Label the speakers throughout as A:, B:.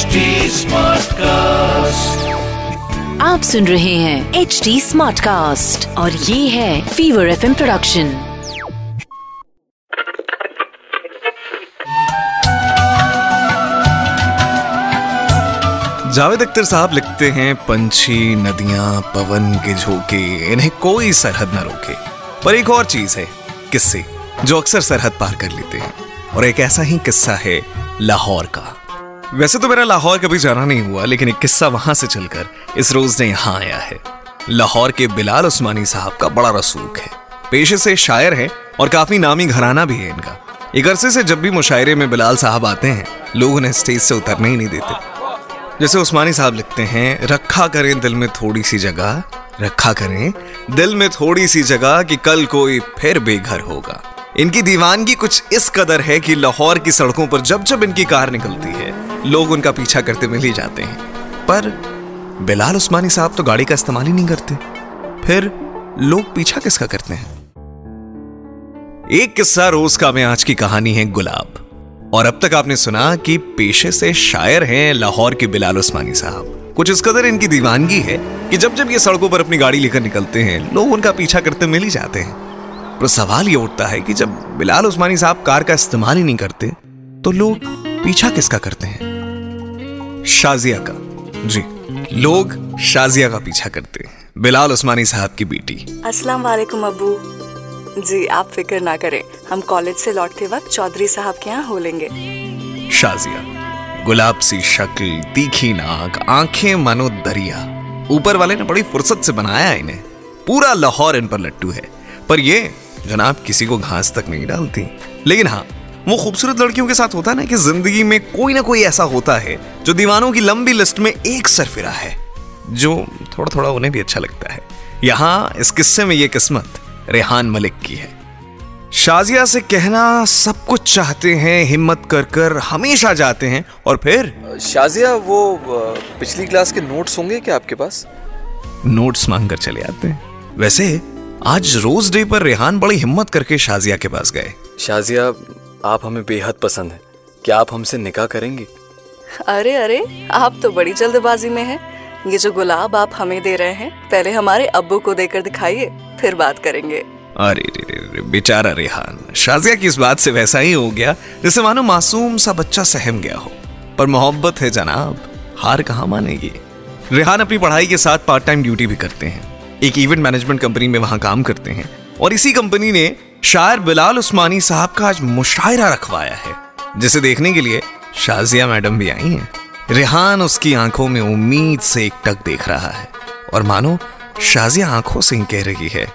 A: HD Smartcast.
B: आप सुन रहे हैं एच डी स्मार्ट कास्ट और ये है fever F production
C: Javed Akhtar sahab लिखते हैं पंछी नदियाँ पवन के झोंके इन्हें कोई सरहद न रोके। पर एक और चीज़ है किस्से जो अक्सर सरहद पार कर लेते हैं। और एक ऐसा ही किस्सा है लाहौर का। वैसे तो मेरा लाहौर कभी जाना नहीं हुआ, लेकिन एक किस्सा वहाँ से चलकर इस रोज ने यहाँ आया है। लाहौर के बिलाल उस्मानी साहब का बड़ा रसूख है। पेशे से शायर है और काफ़ी नामी घराना भी है इनका। एक अरसे से जब भी मुशायरे में बिलाल साहब आते हैं, लोग उन्हें स्टेज से उतरने ही नहीं देते। जैसे उस्मानी साहब लिखते हैं, रखा करें दिल में थोड़ी सी जगह, रखा करें दिल में थोड़ी सी जगह कि कल कोई फिर बेघर होगा। इनकी दीवानगी कुछ इस कदर है कि लाहौर की सड़कों पर जब जब इनकी कार निकलती है लोग उनका पीछा करते मिल ही जाते हैं। पर बिलाल उस्मानी साहब तो गाड़ी का इस्तेमाल ही नहीं करते। फिर लोग पीछा किसका करते हैं? एक किस्सा रोज का में आज की कहानी है गुलाब। और अब तक आपने सुना कि पेशे से शायर हैं लाहौर के बिलाल उस्मानी साहब। कुछ इस कदर इनकी दीवानगी है कि जब जब ये सड़कों पर अपनी गाड़ी लेकर निकलते हैं, लोग उनका पीछा करते मिल ही जाते हैं। पर सवाल ये उठता है कि जब बिलाल उस्मानी साहब कार का इस्तेमाल ही नहीं करते तो लोग पीछा किसका करते हैं? शाजिया का। जी। लोग शाजिया का पीछा करते हैं। बिलाल उस्मानी साहब की बेटी।
D: अस्सलाम वालेकुम अब्बू जी आप फ़िक्र ना करें। हम कॉलेज से लौटते वक्त चौधरी साहब के यहाँ हो लेंगे।
C: शाजिया गुलाब सी शक्ल तीखी नाक आँखें मानो दरिया। ऊपर वाले ने बड़ी फुर्सत से बनाया इन्हें। पूरा लाहौर इन पर लट्टू है। पर ये जनाब किसी को घास तक नहीं डालती। लेकिन हाँ वो खूबसूरत लड़कियों के साथ होता है ना कि ज़िंदगी में कोई ना कोई ऐसा होता है जो दीवानों की लंबी लिस्ट में एक सरफिरा है जो थोड़ा थोड़ा उन्हें भी अच्छा लगता है। यहाँ इस किस्से में यह किस्मत रेहान मलिक की है। शाजिया से कहना सब कुछ चाहते हैं हिम्मत कर कर हमेशा जाते हैं और फिर?
E: शाजिया वो पिछली क्लास के नोट्स होंगे क्या आपके पास?
C: नोट्स मांग कर चले आते हैं। वैसे आज रोज डे पर रेहान बड़ी हिम्मत करके शाजिया के पास गए।
E: शाजिया आप हमें बेहद पसंद है। क्या आप हमसे निकाह करेंगे?
D: अरे अरे, आप तो बड़ी जल्दबाजी में हैं। ये जो गुलाब आप हमें दे रहे हैं, पहले हमारे अब्बू को देकर दिखाइए, फिर बात करेंगे।
C: अरे, रे रे रे, बेचारा रेहान, शाजिया की इस बात से वैसा ही हो गया जैसे मानो मासूम सा बच्चा सहम गया हो। पर मोहब्बत है जनाब, हार कहाँ मानेगी? रेहान अपनी पढ़ाई के साथ पार्ट टाइम ड्यूटी भी करते हैं। एक इवेंट मैनेजमेंट कंपनी में वहाँ काम करते हैं। और इसी कंपनी ने शायर बिलाल उस्मानी साहब का आज मुशायरा रखवाया है, जिसे देखने के लिए शाजिया मैडम भी आई हैं। रिहान उसकी आँखों में उम्मीद से एक टक देख रहा है। और मानो शाजिया आँखों से ही कह रही है।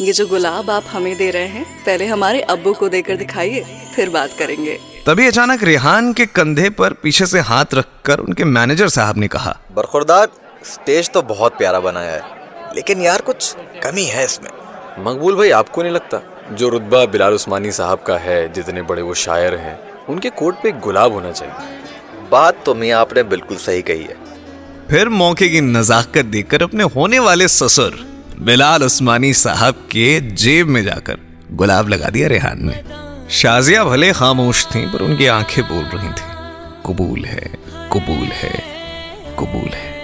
D: ये जो गुलाब आप हमें दे रहे हैं पहले हमारे अब्बू को देकर दिखाइए फिर बात करेंगे।
C: तभी अचानक रेहान के कंधे पर पीछे से हाथ रखकर उनके मैनेजर साहब ने कहा
F: बरखुरदार स्टेज तो बहुत प्यारा बनाया है लेकिन यार कुछ कमी है इसमें।
E: मकबूल भाई आपको नहीं लगता? जो रुतबा बिलाल उस्मानी साहब का है जितने बड़े वो शायर हैं उनके कोट पे गुलाब होना चाहिए।
F: बात तो मियाँ आपने बिल्कुल सही कही है।
C: फिर मौके की नजाकत देकर अपने होने वाले ससुर बिलाल उस्मानी साहब के जेब में जाकर गुलाब लगा दिया रेहान ने शाजिया भले खामोश थीं पर उनकी आँखें बोल रही थीं। कबूल है कबूल है कबूल है।